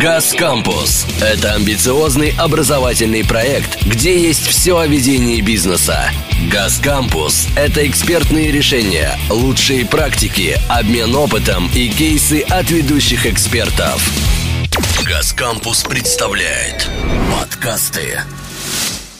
«Газ Кампус» — это амбициозный образовательный проект, где есть все о ведении бизнеса. «Газ Кампус» — это экспертные решения, лучшие практики, обмен опытом и кейсы от ведущих экспертов. «Газ Кампус» представляет подкасты.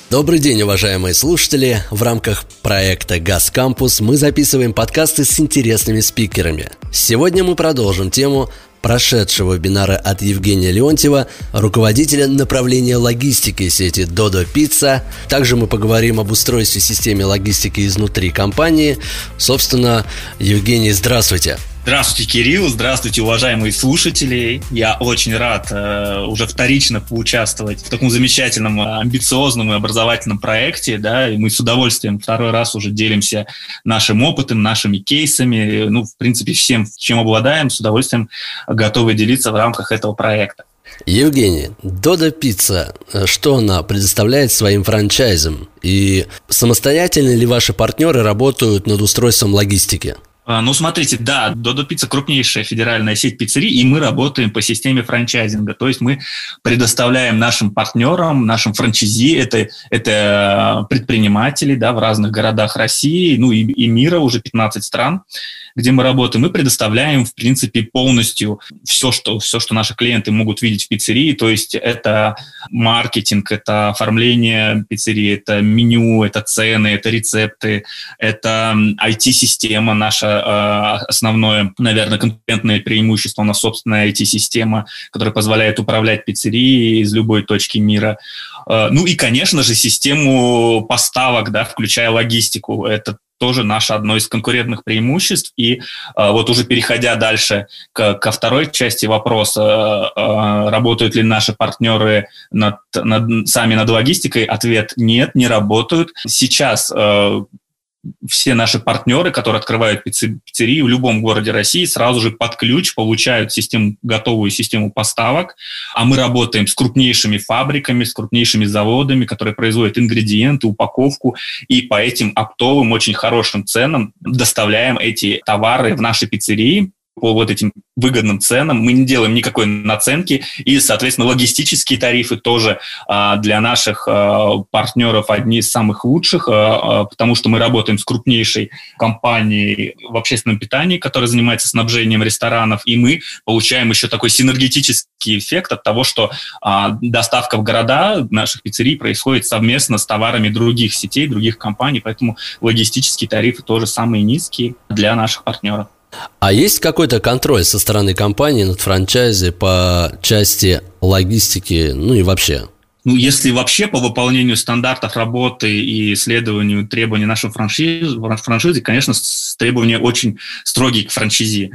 Добрый день, уважаемые слушатели! В рамках проекта «Газ Кампус» мы записываем подкасты с интересными спикерами. Сегодня мы продолжим тему прошедшего вебинара от Евгения Леонтьева, руководителя направления логистики сети Dodo Pizza. Также мы поговорим об устройстве системы логистики изнутри компании. Собственно, Евгений, здравствуйте. Здравствуйте, Кирилл, здравствуйте, уважаемые слушатели. Я очень рад э, уже вторично поучаствовать в таком замечательном, э, амбициозном и образовательном проекте. Да, и мы с удовольствием второй раз уже делимся нашим опытом, нашими кейсами. Ну, в принципе, всем, чем обладаем, с удовольствием готовы делиться в рамках этого проекта. Евгений, Дода Пицца, что она предоставляет своим франчайзам? И самостоятельно ли ваши партнеры работают над устройством логистики? А, ну, смотрите, да, Додо Пицца крупнейшая федеральная сеть пиццерий, и мы работаем по системе франчайзинга. То есть мы предоставляем нашим партнерам, нашим франчайзи, это, это предприниматели да, в разных городах России, ну и, и мира, уже 15 стран, где мы работаем, мы предоставляем, в принципе, полностью все что, все, что наши клиенты могут видеть в пиццерии. То есть это маркетинг, это оформление пиццерии, это меню, это цены, это рецепты, это IT-система наша Э, основное, наверное, конкурентное преимущество. У нас собственная IT-система, которая позволяет управлять пиццерией из любой точки мира. Э, ну и, конечно же, систему поставок, да, включая логистику. Это тоже наше одно из конкурентных преимуществ. И э, вот уже переходя дальше к, ко второй части вопроса, э, работают ли наши партнеры над, над, сами над логистикой, ответ нет, не работают. Сейчас э, все наши партнеры, которые открывают пиццерии в любом городе России, сразу же под ключ получают систему, готовую систему поставок, а мы работаем с крупнейшими фабриками, с крупнейшими заводами, которые производят ингредиенты, упаковку, и по этим оптовым, очень хорошим ценам доставляем эти товары в наши пиццерии, по вот этим выгодным ценам, мы не делаем никакой наценки, и, соответственно, логистические тарифы тоже а, для наших а, партнеров одни из самых лучших, а, а, потому что мы работаем с крупнейшей компанией в общественном питании, которая занимается снабжением ресторанов, и мы получаем еще такой синергетический эффект от того, что а, доставка в города наших пиццерий происходит совместно с товарами других сетей, других компаний, поэтому логистические тарифы тоже самые низкие для наших партнеров. А есть какой-то контроль со стороны компании над франчайзи по части логистики, ну и вообще? Ну, если вообще по выполнению стандартов работы и исследованию требований нашего франшизы, франшизы конечно, требования очень строгие к франшизе.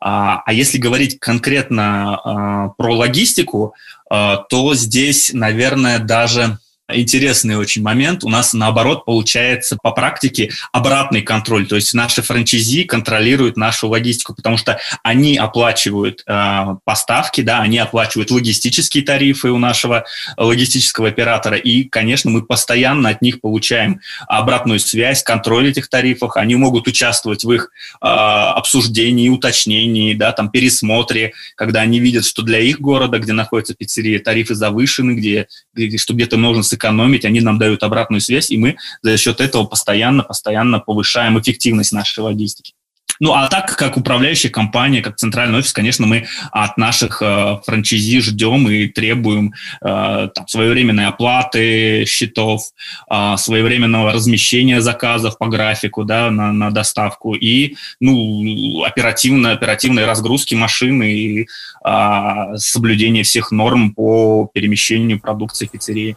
А, а если говорить конкретно а, про логистику, а, то здесь, наверное, даже интересный очень момент. У нас, наоборот, получается по практике обратный контроль. То есть наши франчайзи контролируют нашу логистику, потому что они оплачивают э, поставки, да, они оплачивают логистические тарифы у нашего логистического оператора. И, конечно, мы постоянно от них получаем обратную связь, контроль этих тарифов. Они могут участвовать в их э, обсуждении, уточнении, да, там, пересмотре, когда они видят, что для их города, где находится пиццерия, тарифы завышены, где, где что где-то нужно сэкономить сэкономить, они нам дают обратную связь, и мы за счет этого постоянно, постоянно повышаем эффективность нашей логистики. Ну, а так, как управляющая компания, как центральный офис, конечно, мы от наших э, франчайзи ждем и требуем э, там, своевременной оплаты счетов, э, своевременного размещения заказов по графику да, на, на доставку и ну, оперативно, оперативной разгрузки машины и э, соблюдения всех норм по перемещению продукции пиццерии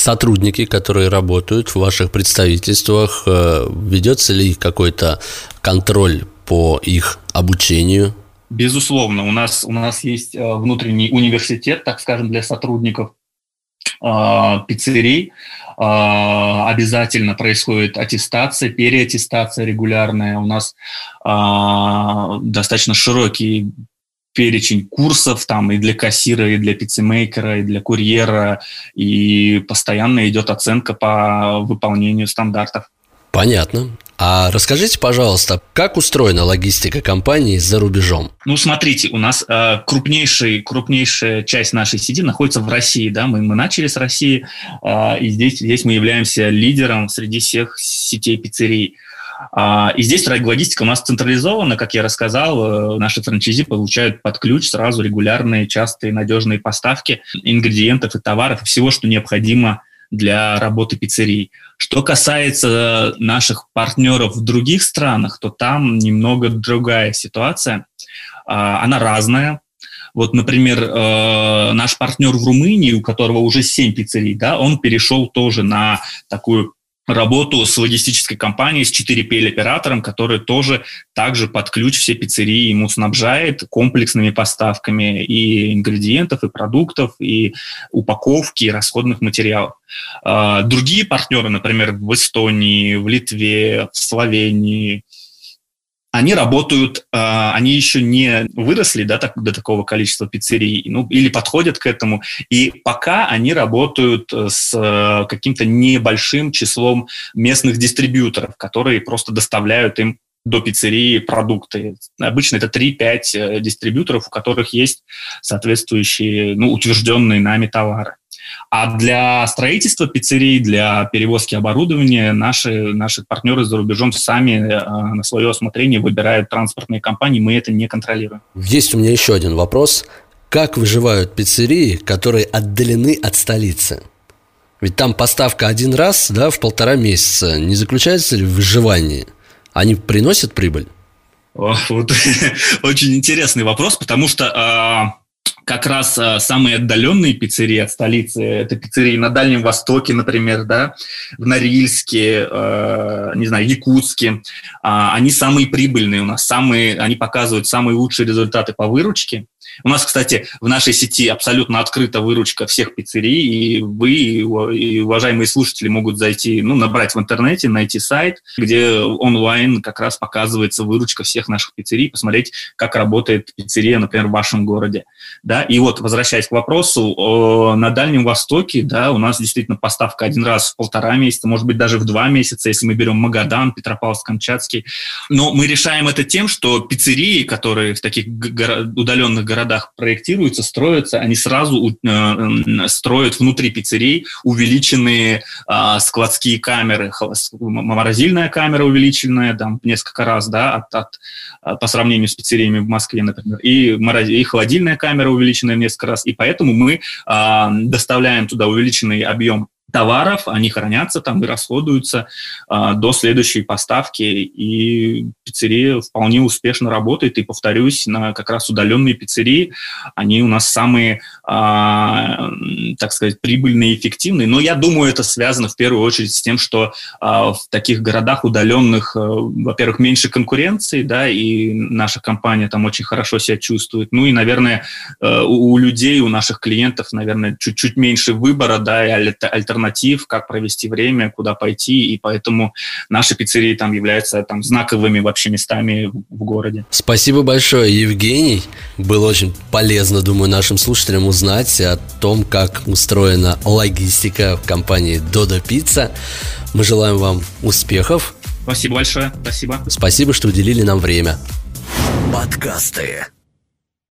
сотрудники, которые работают в ваших представительствах, э, ведется ли какой-то контроль по их обучению? Безусловно, у нас, у нас есть э, внутренний университет, так скажем, для сотрудников э, пиццерий. Обязательно происходит аттестация, переаттестация регулярная. У нас достаточно широкий перечень курсов там и для кассира, и для пиццемейкера, и для курьера, и постоянно идет оценка по выполнению стандартов. Понятно. А расскажите, пожалуйста, как устроена логистика компании за рубежом? Ну, смотрите, у нас э, крупнейший, крупнейшая часть нашей сети находится в России, да, мы, мы начали с России, э, и здесь, здесь мы являемся лидером среди всех сетей пиццерий. И здесь логистика у нас централизована, как я рассказал, э, наши франчайзи получают под ключ сразу регулярные, частые, надежные поставки ингредиентов и товаров, всего, что необходимо для работы пиццерий. Что касается наших партнеров в других странах, то там немного другая ситуация. А, она разная. Вот, например, э, наш партнер в Румынии, у которого уже 7 пиццерий, да, он перешел тоже на такую работу с логистической компанией, с 4PL-оператором, который тоже также под ключ все пиццерии ему снабжает комплексными поставками и ингредиентов, и продуктов, и упаковки, и расходных материалов. А, другие партнеры, например, в Эстонии, в Литве, в Словении, они работают, э, они еще не выросли да, так, до такого количества пиццерий, ну, или подходят к этому, и пока они работают э, с э, каким-то небольшим числом местных дистрибьюторов, которые просто доставляют им до пиццерии продукты. Обычно это 3-5 дистрибьюторов, у которых есть соответствующие, ну, утвержденные нами товары. А для строительства пиццерий, для перевозки оборудования наши, наши партнеры за рубежом сами э, на свое осмотрение выбирают транспортные компании, мы это не контролируем. Есть у меня еще один вопрос. Как выживают пиццерии, которые отдалены от столицы? Ведь там поставка один раз, да, в полтора месяца. Не заключается ли в выживании? Они приносят прибыль? О, вот, очень интересный вопрос, потому что а, как раз а, самые отдаленные пиццерии от столицы, это пиццерии на Дальнем Востоке, например, да, в Норильске, э, не знаю, Якутске, э, они самые прибыльные у нас, самые, они показывают самые лучшие результаты по выручке. У нас, кстати, в нашей сети абсолютно открыта выручка всех пиццерий, и вы, и уважаемые слушатели могут зайти, ну, набрать в интернете, найти сайт, где онлайн как раз показывается выручка всех наших пиццерий, посмотреть, как работает пиццерия, например, в вашем городе. Да? И вот, возвращаясь к вопросу, на Дальнем Востоке, да, у нас действительно поставка один раз в полтора месяца, может быть, даже в два месяца, если мы берем Магадан, Петропавловск-Камчатский. Но мы решаем это тем, что пиццерии, которые в таких удаленных городах городах проектируются, строятся, они сразу э, строят внутри пиццерий увеличенные э, складские камеры, морозильная камера увеличенная там несколько раз, да, от, от, э, по сравнению с пиццериями в Москве, например, и, мороз... и холодильная камера увеличенная несколько раз, и поэтому мы э, доставляем туда увеличенный объем товаров, они хранятся там и расходуются а, до следующей поставки, и пиццерия вполне успешно работает, и, повторюсь, на как раз удаленные пиццерии, они у нас самые, а, так сказать, прибыльные и эффективные, но я думаю, это связано в первую очередь с тем, что а, в таких городах удаленных, а, во-первых, меньше конкуренции, да, и наша компания там очень хорошо себя чувствует, ну и, наверное, а, у, у людей, у наших клиентов, наверное, чуть-чуть меньше выбора, да, и альтернатив альтернатив, как провести время, куда пойти, и поэтому наши пиццерии там являются там знаковыми вообще местами в городе. Спасибо большое, Евгений. Было очень полезно, думаю, нашим слушателям узнать о том, как устроена логистика в компании Dodo Pizza. Мы желаем вам успехов. Спасибо большое. Спасибо. Спасибо, что уделили нам время. Подкасты.